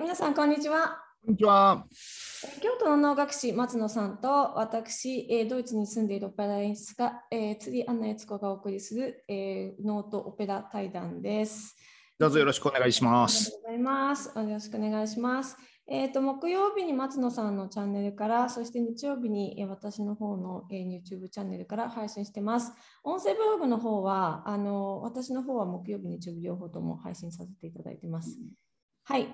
皆さん、こんにちは。こんにちは。京都の能楽師松野さんと私、えードイツに住んでいるオペラ演出家、えー、釣アンナ悦子がお送りする、えー、ノートオペラ対談です。どうぞよろしくお願いしまありがす。とうございます。よろしくお願いします。えー、と木曜日に松野さんのチャンネルから、そして日曜日にえー私の方の、えー YouTube チャンネルから配信してます。音声ブログの方は、あの私の方は木曜日、日曜日両方とも配信させていただいてます。はい。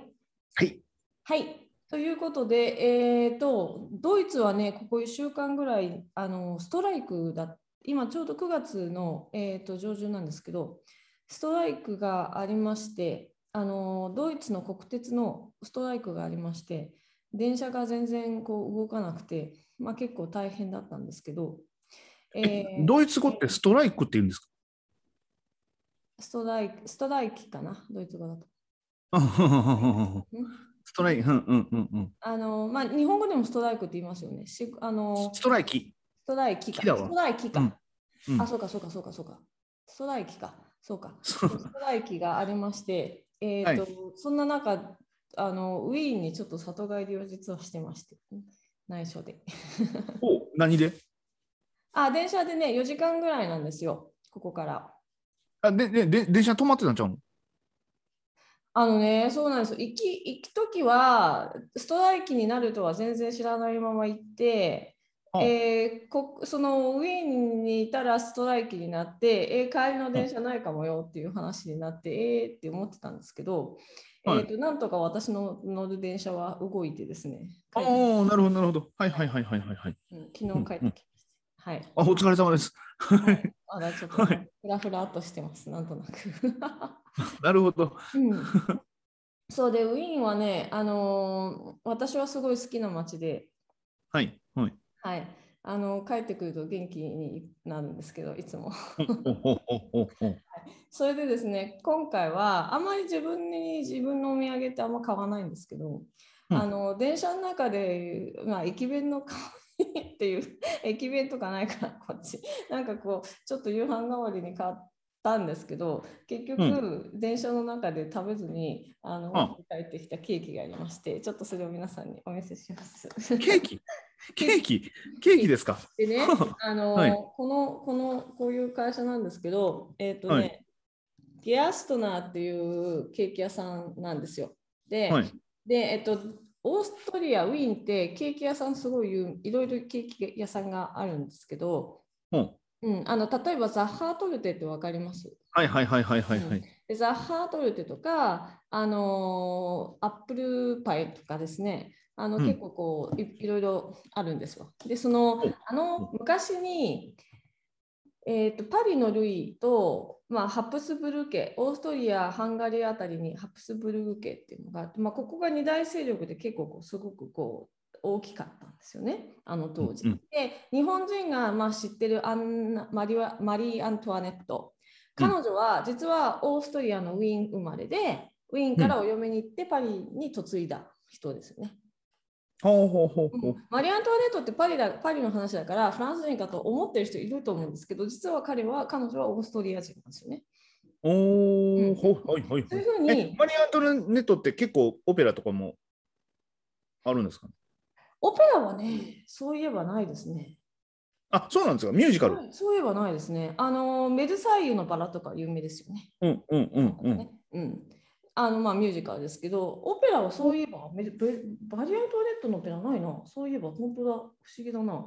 はい。はい。ということで、えー、とドイツはね、ここ1週間ぐらいあのストライクだ、今ちょうど9月の、えー、と上旬なんですけど、ストライクがありましてあの、ドイツの国鉄のストライクがありまして、電車が全然こう動かなくて、まあ、結構大変だったんですけど、えードイツ語ってストライクって言うんですか？ストライク、ストライキかな、ドイツ語だと。ストライク、うんうんうんうん。あのまあ、日本語でもストライクって言いますよね。しあのストライキ。ストライキか。ストライキか。うんうんあ、そうか、そうか、そうか、そうか。ストライキか。そうか。ストライキがありまして、えーとはいそんな中あの、ウィーンにちょっと里帰りを実はしてまして、内緒で。お何で？あ、電車でね、4時間ぐらいなんですよ、ここから。あででで電車止まってたんちゃうの？あのね、そうなんですよ。行き行くときは、ストライキになるとは全然知らないまま行って、あえーこそのウィーンにいたらストライキになって、えー帰りの電車ないかもよっていう話になって、えーって思ってたんですけど、はいえーとなんとか私の乗る電車は動いてですね、帰っておおなるほどなるほど。はいはいはいはいはいはい。うん昨日帰ってきました。はい。あお疲れ様です。はいまだちょっと はいふらふらっとしてます、なんとなく。なるほど。うん。そうで、ウィーンはね、あのー私はすごい好きな街で、はいはい。はい、あの帰ってくると元気になるんですけど、いつも。それでですね、今回はあんまり自分に自分のお土産ってあんま買わないんですけど、うん。あの電車の中で、まあ、駅弁の香りっていう、駅弁とかないから、こっち、なんかこう、ちょっと夕飯代わりに買ったんですけど、結局、電車の中で食べずにあの、帰ってきたケーキがありまして、ちょっとそれを皆さんにお見せします。ケーキ？ケーキ？ケーキですか？でね、あの、はいこの、この、こういう会社なんですけど、えっ、とね、はい。ゲアストナーっていうケーキ屋さんなんですよ。で、はい。で、えっ、と、オーストリア、ウィーンってケーキ屋さんすごい有いろいろケーキ屋さんがあるんですけど、ほううん、あの例えばザッハートルテってわかります？はいはいはいはいはいはい。でザッハートルテとか、あのーアップルパイとかですね、あのうん。結構こういいろいろあるんですよ。で、そのおあの昔に、えー、とパリのルイと、まあ、ハプスブルク家、オーストリア、ハンガリーあたりにハプスブルク家っていうのがあって、まあ、ここが二大勢力で結構こうすごくこう大きかったんですよね、あの当時。うんうんで、日本人がまあ知ってるアンナマリワマリー・アントワネット。彼女は実はオーストリアのウィーン生まれで、ウィーンからお嫁に行ってパリに嫁いだ人ですよね。ほうほうほうほう。マリー・アントワネットってパリだパリの話だからフランス人かと思ってる人いると思うんですけど、実は彼は彼女はオーストリア人なんですよね。おうんおほうはいはいそういうふうにマリアントネットって結構オペラとかもあるんですかオペラはね、そういえばないですね。あ、そうなんですか？ミュージカル？はいそういえばないですね。あの、メルサイユのバラとか有名ですよね。うんうんうんうん。ねうん。あの、まあ、ミュージカルですけど、オペラはそういえば、メバリアントワネットのオペラないな。そういえば、本当だ。不思議だな。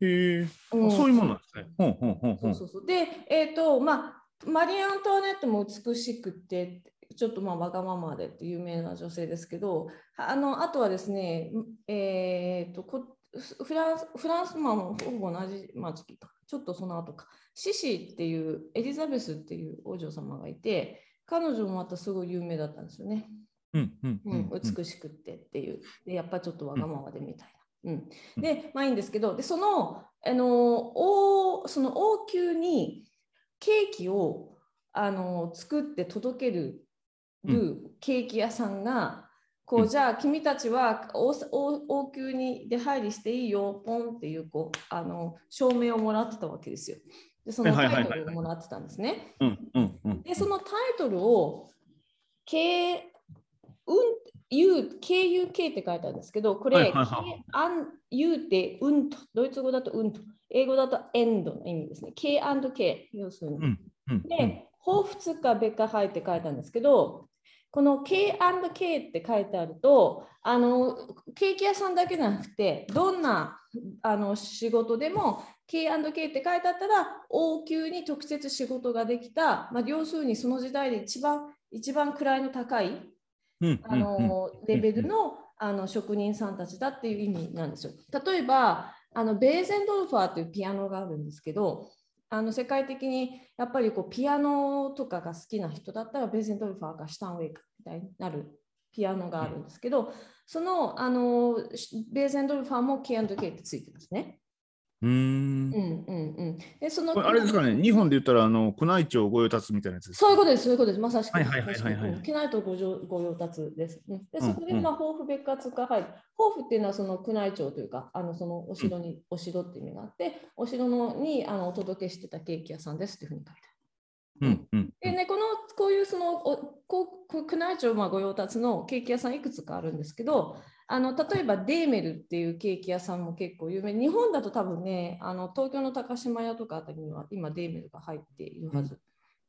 へえ、うんそういうもんなんですね。ほんほんほんほ。そうんそうそう。で、えっ、と、まあ、マリー・アントワネットも美しくて、ちょっとまあわがままでって有名な女性ですけど、あのあとはですね、えっ、とこフランス、フランス、まあ、ほぼ同じ、まあ、ちょっとその後か、シシっていうエリザベスっていう王女様がいて、彼女もまたすごい有名だったんですよね。うんうんううん。ん、美しくってっていう、でやっぱちょっとわがままでみたいな。うん。で、まあいいんですけど、でそのあの王その王宮にケーキをあの作って届けるるケーキ屋さんが、こううんじゃあ君たちは王王王宮に出入りしていいよ、ポンっていうこうあの証明をもらってたわけですよ。でそのタイトルをもらってたんですね。うんうんうん。で、そのタイトルを、KUK って書いてあるんですけど、これ、はいはいはい U ってうんと、ドイツ語だとうんと、英語だとエンドの意味ですね。K&K、要するに。うんうんで、彷彿か別か入って書いたんですけど、この K&K って書いてあると、あのケーキ屋さんだけじゃなくて、どんなあの仕事でも K&K って書いてあったら、応急に直接仕事ができた、まあ、要するにその時代で一番一番位の高いうんあのレベルのあの職人さんたちだっていう意味なんですよ。例えばあのベーゼンドルファーというピアノがあるんですけどあの世界的にやっぱりこうピアノとかが好きな人だったらベーゼンドルファーかシュタンウェイかみたいになるピアノがあるんですけどそのあのベーゼンドルファーも K&K ってついてますね。うんうんうんうん、でそのあれですかね、日本で言ったら、あの宮内庁御用達みたいなやつですかそういうことです、そういうことです。まさしく。はいはいはいはいはいうん機内とご上ご用達です。うんで、うんそこで、うんまあ、抱負別活が入る。抱負っていうのは、その宮内庁というか、あのそのお城に、お城っていう意味があって、お城のにあのお届けしてたケーキ屋さんですっていうふうに書いてある。うんうんでね、このこういうそのおこう宮内庁まあ御用達のケーキ屋さんいくつかあるんですけどあの例えばデーメルっていうケーキ屋さんも結構有名。日本だと多分ねあの東京の高島屋とかあたりには今デーメルが入っているはず、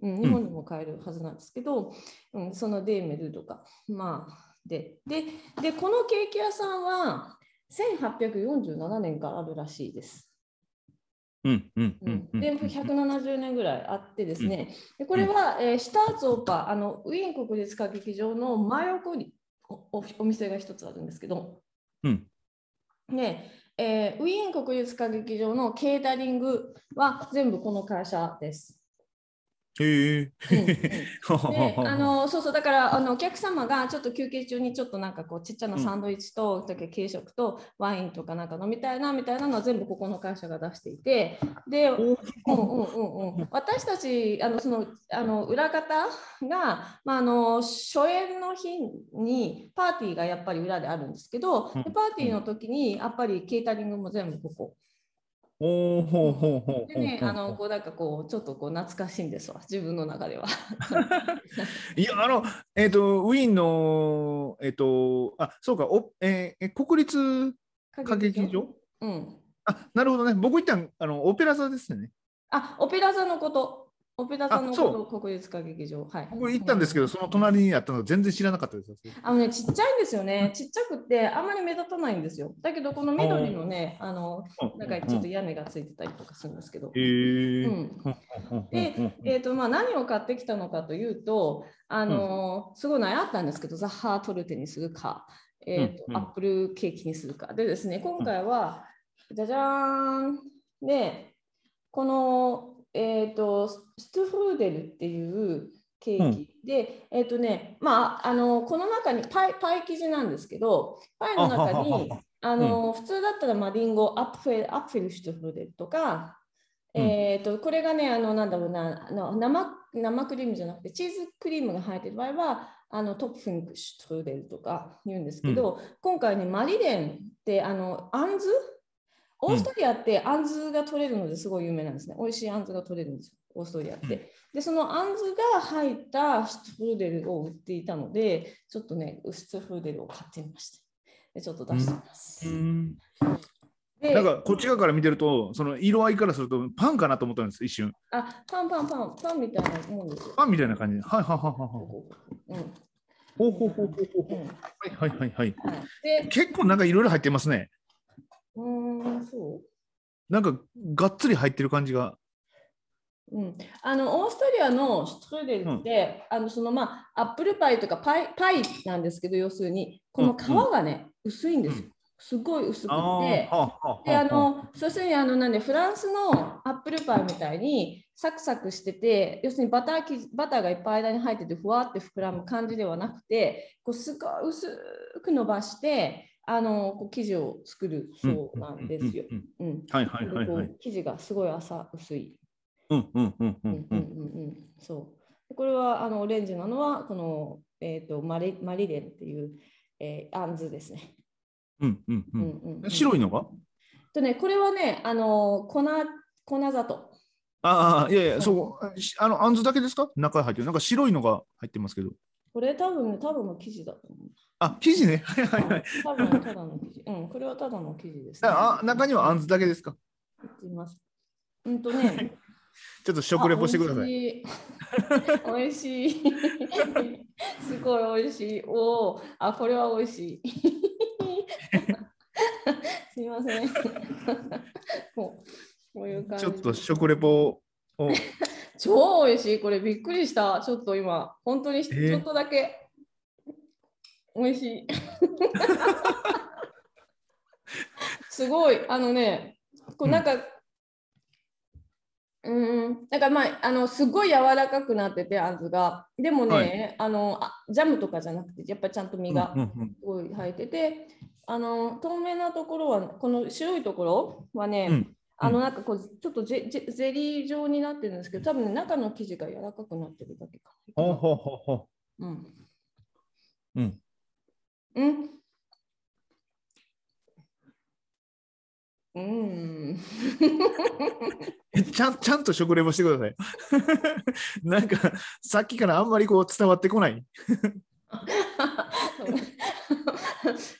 うん。日本にも買えるはずなんですけど、うん、そのデーメルとか。まあでででこのケーキ屋さんは1847年からあるらしいです。うんうんううんんで170年ぐらいあってですね、でこれは、えーシュターツオーパーあのウィーン国立歌劇場の真横におおお店が一つあるんですけど、うんねえーウィーン国立歌劇場のケータリングは全部この会社です。へ あのそうそうだからあのお客様がちょっと休憩中にちょっとなんかこうちっちゃなサンドイッチと、だけ軽食とワインとかなんか飲みたいなみたいなのは全部ここの会社が出していてで、うんうんうんうん、私たちあのそのあの裏方が、まあ、あの初演の日にパーティーがやっぱり裏であるんですけど、でパーティーの時にやっぱりケータリングも全部ここ。おおほうほうほうでね、あのこうなんかこうちょっとこう懐かしいんですわ自分の中では。いや、あの、えっ、と、ウィーンの、えっ、と、あ、そうか、おえーえ国立歌劇場？うん。あ、なるほどね。僕行ったんあの、オペラ座ですね。あ、オペラ座のこと。オペラ座のこと、国立歌劇場。はい。僕行ったんですけど、その隣にあったの全然知らなかったです。あのね、ちっちゃいんですよね。ちっちゃくって、あんまり目立たないんですよ。だけど、この緑のね、あの、なんかちょっと屋根がついてたりとかするんですけど。へえ。うんでえーとまあ、何を買ってきたのかというと、あのすごい悩んだんですけど、ザッハートルテにするか、えーとうんうんアップルケーキにするか。でですね、今回は、じゃじゃーん。で、この、えー、と Strudel っていうケーキで、えっ、とね、まあ、あのこの中にパイパイ生地なんですけど、パイの中にはあの、普通だったら、まあ、リンゴ、 Apfel、Apfelstrudel とか、うん。えー、とこれがね、あのなんだろうなあの生、生クリームじゃなくて、チーズクリームが入っている場合は、あの Topfenstrudel とか言うんですけど、今回ね、 Marillen ってあのあんずオーストリアってあんずが取れるのですごい有名なんですね。美味しいあんずが取れるんですよ、オーストリアって。うんで、そのあんずが入ったシュトルデルを売っていたので、ちょっとね、シュトルデルを買ってみました。でちょっと出してみます。うんでなんかこっち側から見てると、その色合いからするとパンかなと思ったんです、一瞬。あ、パンパンパン、パンみたいなもんですよ。パンみたいな感じで。はいはいはいはい。うんほうほうほうほうほううんはいはいはいはい。はい、で、結構なんかいろいろ入ってますね。うーん、そう。なんかがっつり入ってる感じが。うん、あのオーストリアのシュトゥルデルって、あのそのまあアップルパイとかパイパイなんですけど要するにこの皮がね、薄いんですよ。すごい薄くて。あであはのそうするにあのなんでフランスのアップルパイみたいにサクサクしてて要するにバターバターがいっぱい間に入っててふわって膨らむ感じではなくてこうすごい薄く伸ばしてあのこう生地を作るそうなんですよ。はいはいはいはい。生地がすごい浅薄い。うんうんうんううんんうんうんうんそう。でこれはあのオレンジなのはこの、えー、とマリマリレンっていう、えー、あんずですね。うんうんううんんうんうん白いのが？とね、これはね、あの粉粉砂糖。ああ、いやいや、そう、しあの、あんずだけですか？中に入ってる。なんか白いのが入ってますけど。これ多分ね、ただの生地だと思う。あ、生地ね。はいはいはい。多分ただの生地。うん、これはただの生地です、ね。あ、中にはあんずだけですか？いきます。うんとね。ちょっと食レポしてください。い。美味しい。すごい美味しい。おお、あ、これは美味しい。すみません。こうこういう感じ。ちょっと食レポを。超美味しい。これびっくりした。ちょっと今、本当にちえーょっとだけ。美味しい。すごい。あのね、こうなんか、うん、なんかまあ、あのすごい柔らかくなってて、あんずが。でもね、はいあのあ、ジャムとかじゃなくて、やっぱりちゃんと身がうんうんすごい入ってて、あの透明なところは、この白いところはね、うんあのなんかこうちょっとジェジェゼリー状になってるんですけど、多分ね、中の生地が柔らかくなってるだけかな。ほうほうほうほうん。う。うん。うん。うん。えちゃんちゃんと食レポしてください。なんかさっきからあんまりこう伝わってこない。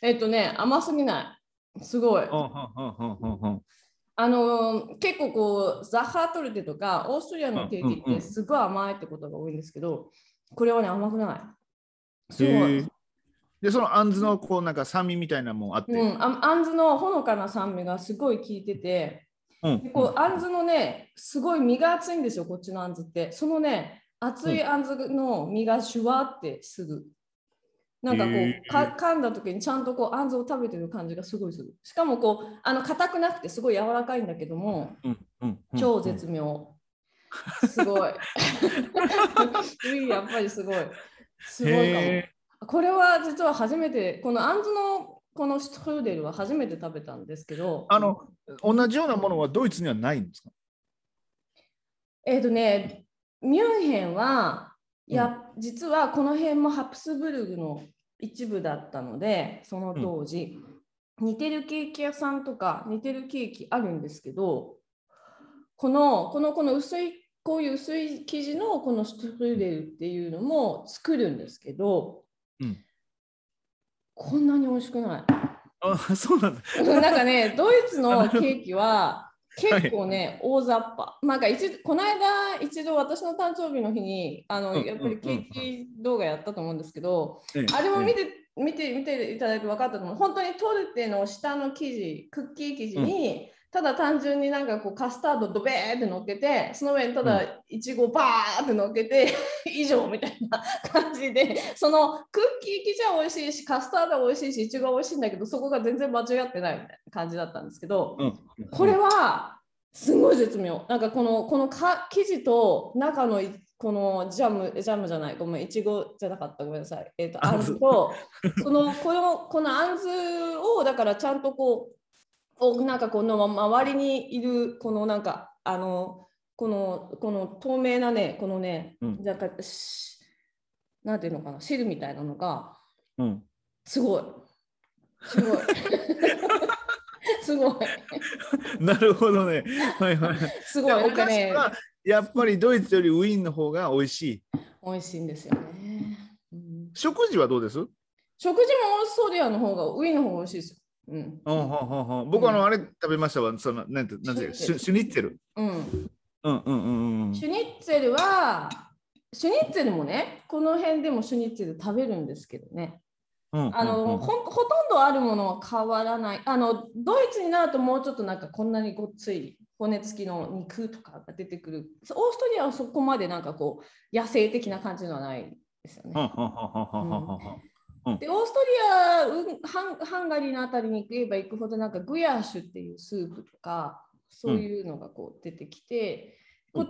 えっとね、甘すぎない。すごい。うんうんうんうんうんあのー結構こう、ザッハートルテとか、オーストリアのケーキっうんうんうんてすごい甘いってことが多いんですけど、これはね、甘くない。すごい。でそのあんずのこうなんか酸味みたいなのもあって。うん、ああんずのほのかな酸味がすごい効いてて、うんでこうあんずのね、すごい身が厚いんですよ、こっちのあんずって。そのね、厚いあんずの身がシュワってすぐ。なんかこへうーか噛んだ時にちゃんとこうあんずを食べてる感じがすごいする。しかもこうあの硬くなくてすごい柔らかいんだけども、うんうんうん超絶妙。すごい。うんやっぱりすごい。すごいかも。へこれは実は初めて、このあんずのこのシュトルデルは初めて食べたんですけど、あの同じようなものはドイツにはないんですか？えっ、とね、ミュンヘンは、いや、実はこの辺もハプスブルグの一部だったので、その当時、似てるケーキ屋さんとか似てるケーキあるんですけど、この、この、この薄い、こういう薄い生地のこのシュトルデルっていうのも作るんですけど、うんこんなに美味しくない。あそうなんだ。なんかね、ドイツのケーキは結構ね、大雑把。なんか一この間、一度私の誕生日の日に、あのうんやっぱりケーキ動画やったと思うんですけど、ええ。あれも見えて、見て、見ていただいて分かったと思う。本当にトルテの下の生地、クッキー生地に、ただ単純になんかこうカスタードドベーって乗っけて、その上にただいちごバーって乗っけて、以上みたいな感じで、そのクッキー生地は美味しいし、カスタードは美味しいし、いちごは美味しいんだけど、そこが全然間違ってないみたいな感じだったんですけど、えうんこれはすごい絶妙。なんかこのこのか生地と中のいこのジャム、ジャムじゃない、ごめん、いちごじゃなかった、ごめんなさい。えっ、と、あんずあんずと、そのこのこのあんずをだからちゃんとこう、おなんかこの周りにいるこのなんかあのこのこの透明なね、このね、うんなんかしなんていうのかな、汁みたいなのがうんすごい。すごい。すごい。なるほどね。はいはい。すごい。なお菓子はやっぱりドイツよりウィーンの方が美味しい。美味しいんですよね。うん食事はどうです？食事もオーストリアの方が、ウィーンの方が美味しいですよ。うん。あははは僕あのあれ食べましたわ。そのなんてなんてシュシュニッツェル。うん。うんうんうんうん。シュニッツェルは、シュニッツェルもね、この辺でもシュニッツェル食べるんですけどね。うんあの、うんうんほんほとんどあるものは変わらない。あの、ドイツになるともうちょっとなんかこんなにごっつい骨付きの肉とかが出てくる。オーストリアはそこまでなんかこう、野生的な感じではないですよね。ははでオーストリア、うんハン、ハンガリーのあたりに行けば行くほどなんかグヤーシュっていうスープとかそういうのがこう出てきて、こ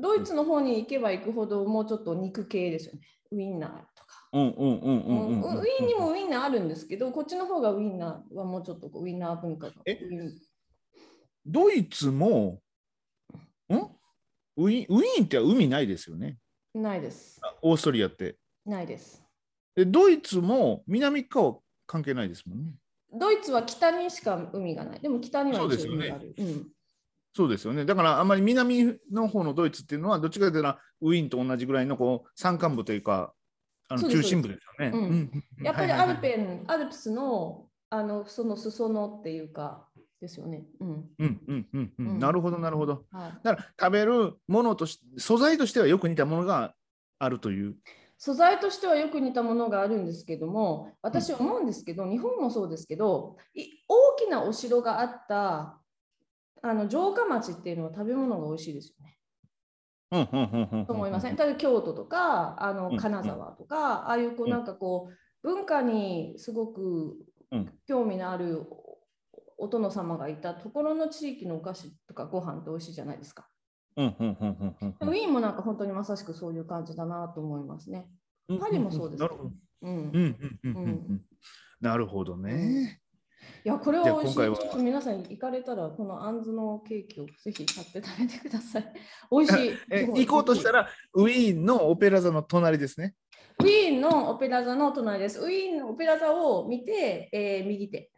ドイツの方に行けば行くほどもうちょっと肉系ですよね。ウインナーとか。うんうんうんうんうんウィーンにもウインナーあるんですけど、こっちの方がウインナーはもうちょっとこうウインナー文化が。え？ドイツもん？ウィウィーンって海ないですよね。ないです。あオーストリアって。ないです。でドイツも南側は関係ないですもんね。ドイツは北にしか海がない。でも北にはそうですよね一応海がある。うんそうですよね。だからあんまり南の方のドイツっていうのはどっちかというとウィーンと同じぐらいのこう山間部というかあの中心部ですよね。うんうんやっぱりはいはいはいアルペン、アルプスのあのその裾野っていうかですよね。うん。うんうんうん。なるほどなるほど。はい、だから食べるものとし素材としてはよく似たものがあるという。素材としてはよく似たものがあるんですけども、私思うんですけど、日本もそうですけど、い大きなお城があったあの城下町っていうのは食べ物が美味しいですよね。うんうんうんうんうんと思いません？例えば京都とかあのうん金沢とか、ああいうこううんなんかこう文化にすごくうん興味のあるおお殿様がいたところの地域のお菓子とかご飯って美味しいじゃないですか。うんうんうんうんうんウィーンもなんか本当にまさしくそういう感じだなと思いますね。うんパリもそうですなるほど。ね。いや、これは美味しい。ちょっと皆さん行かれたら、このあんずのケーキをぜひ買って食べてください。美味しい。え行こうとしたらウィーンのオペラ座の隣ですね。ウィーンのオペラ座の隣です。ウィーンのオペラ座を見て、えー右手。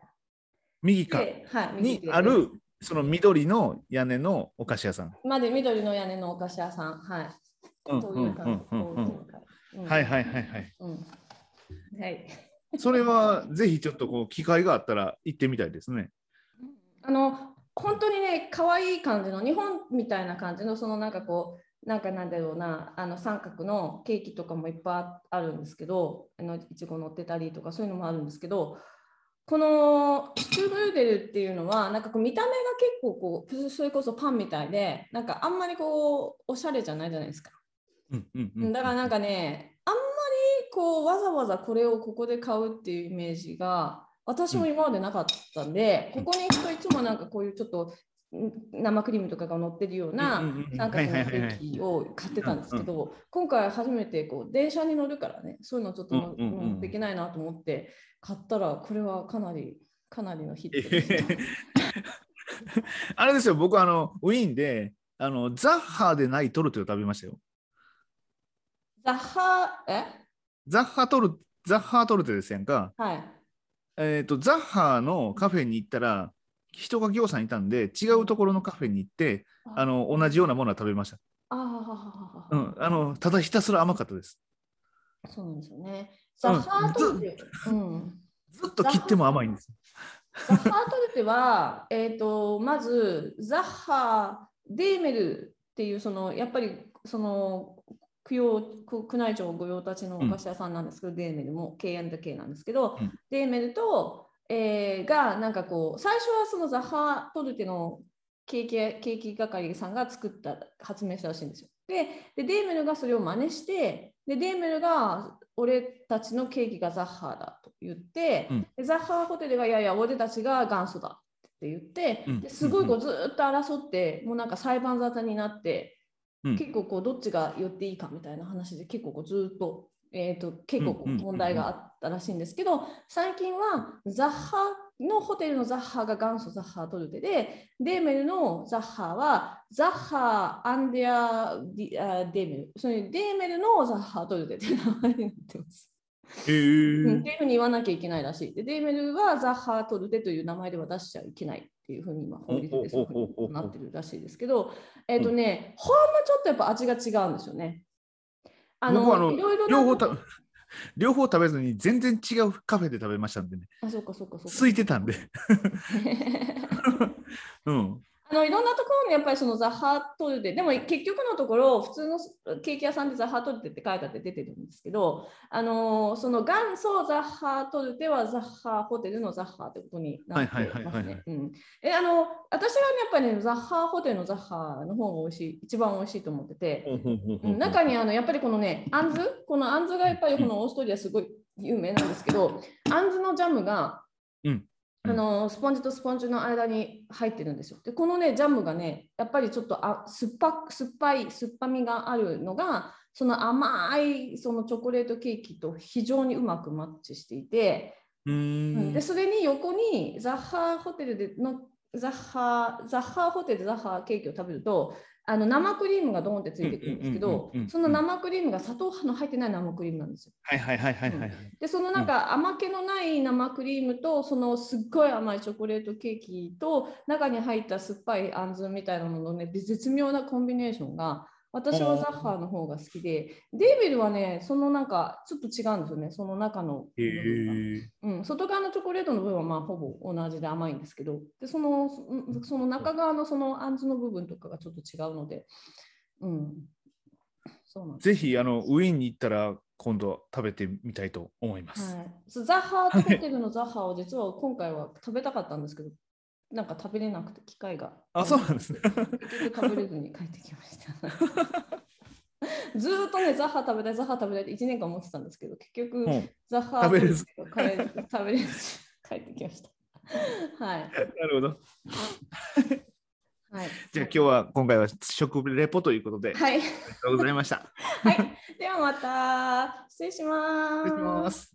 右かではい、右に手あるその緑の屋根のお菓子屋さん。まで緑の屋根のお菓子屋さん。はい。はいはいはいはい。うんはい。それはぜひちょっとこう機会があったら行ってみたいですね。あの本当にね可愛い感じの日本みたいな感じのそのなんかこうなんかなんだろうなあの三角のケーキとかもいっぱいあるんですけどあのいちご乗ってたりとかそういうのもあるんですけどこのシュトゥルーデルっていうのはなんかこう見た目が結構こうそれこそパンみたいでなんかあんまりこうおしゃれじゃないじゃないですか。うんうんうん。だからなんかね、あんまりこうわざわざこれをここで買うっていうイメージが私も今までなかったんで、うん。ここに行くといつもなんかこういうちょっとん生クリームとかが乗ってるようなうんうんうん三角のケーキを買ってたんですけど、今回初めてこう電車に乗るからね、そういうのちょっとのうんうんうん乗っていけないなと思って買ったら、これはかなりかなりのヒット。あれですよ、僕あのウィーンであのザッハーでないトルテを食べましたよ。ザッハー、え？ザッハトルザッハートルテですやんか。はい。えっ、と、ザッハーのカフェに行ったら、人がぎょうさんいたんで、違うところのカフェに行って、あの同じようなものは食べました。あうん、あのただひたすら甘かったです。そうなんですよね。ザッハートルテ、うんずっと切っても甘いんです。ザッハートルテは、えー、とまずザッハー・デーメルっていうそのやっぱりその供養区宮内庁御用達のお菓子屋さんなんですけど、デーメルも K&K なんですけど、うんデーメルと、えーがなんかこう最初はそのザッハートルテのケーキケーキ係さんが作った発明したらしいんですよ。ででデーメルがそれを真似してでデーメルが俺たちのケーキがザッハーだと言って、うん。でザッハーホテルがいやいや俺たちが元祖だって言って、うん。ですごいこうずーっと争って、もうなんか裁判沙汰になって、うん。結構こうどっちが寄っていいかみたいな話で結構こうずーっと,、えー、と結構問題があったらしいんですけど、最近はザッハのホテルのザッハが元祖ザッハートルテで、デーメルのザッハはザッハアンデアディあデーメル、それデーメルのザッハートルテっていう名前になってます。へうんっーていうふうに言わなきゃいけないらしい。で、デーメルはザッハートルテという名前では出しちゃいけないっていうふうに今法律でなってるらしいですけど、えっ、とね、ほんのちょっとやっぱ味が違うんですよね。あの、僕はあの両方た両方食べずに全然違うカフェで食べましたんでね、あ、そうかそうかそうか。空いてたんで。うん。あのいろんなところにやっぱりそのザッハートルテ、でも結局のところ、普通のケーキ屋さんでザッハートルテって書いてあって出てるんですけど、あのその元祖ザッハートルテはザッハーホテルのザッハーってことになってますね。うん。えあの私はね、やっぱりね、ザッハーホテルのザッハーの方が美味しい、一番美味しいと思ってて、うん中にあのやっぱりこのね、あんず、このあんずがやっぱりこのオーストリアすごい有名なんですけど、あんずのジャムが、うんあのスポンジとスポンジの間に入ってるんですよ。で、このね、ジャムがね、やっぱりちょっとあ酸っぱ酸っぱい、酸っぱみがあるのが、その甘いそのチョコレートケーキと非常にうまくマッチしていて、うーん。でそれに横にザッハーホテルでのザッハーザッハーホテルでザッハーケーキを食べるとあの生クリームがドーンってついてくるんですけどうんうんうんうんうんその生クリームが砂糖の入ってない生クリームなんですよ。はいはいはいはいはい。でそのなんか甘気のない生クリームとそのすっごい甘いチョコレートケーキと中に入った酸っぱいあんずみたいなものねで絶妙なコンビネーションが私はザッハーの方が好きで、デービルはね、そのなんかちょっと違うんですよね、その中の部へ分が。え。うん、外側のチョコレートの部分はまあほぼ同じで甘いんですけど、でそのそその中側のそのあんずの部分とかがちょっと違うので、うん、そうなんです。ぜひあのウィーンに行ったら今度食べてみたいと思います。はい、ザッハーとホテルのザッハーを実は今回は食べたかったんですけど、なんか食べれなくて機会が。あ、そうなんですね。食べれずに帰ってきました。ずーっとね、ザッハー食べたい、ザッハー食べたいって1年間思ってたんですけど、結局、うんザッハー食べれず帰食べれず帰ってきました。はい。なるほど。はい。じゃあ今日は今回は食レポということで、あはい。りがとうございました。はい。ではまた、失礼します。失礼します。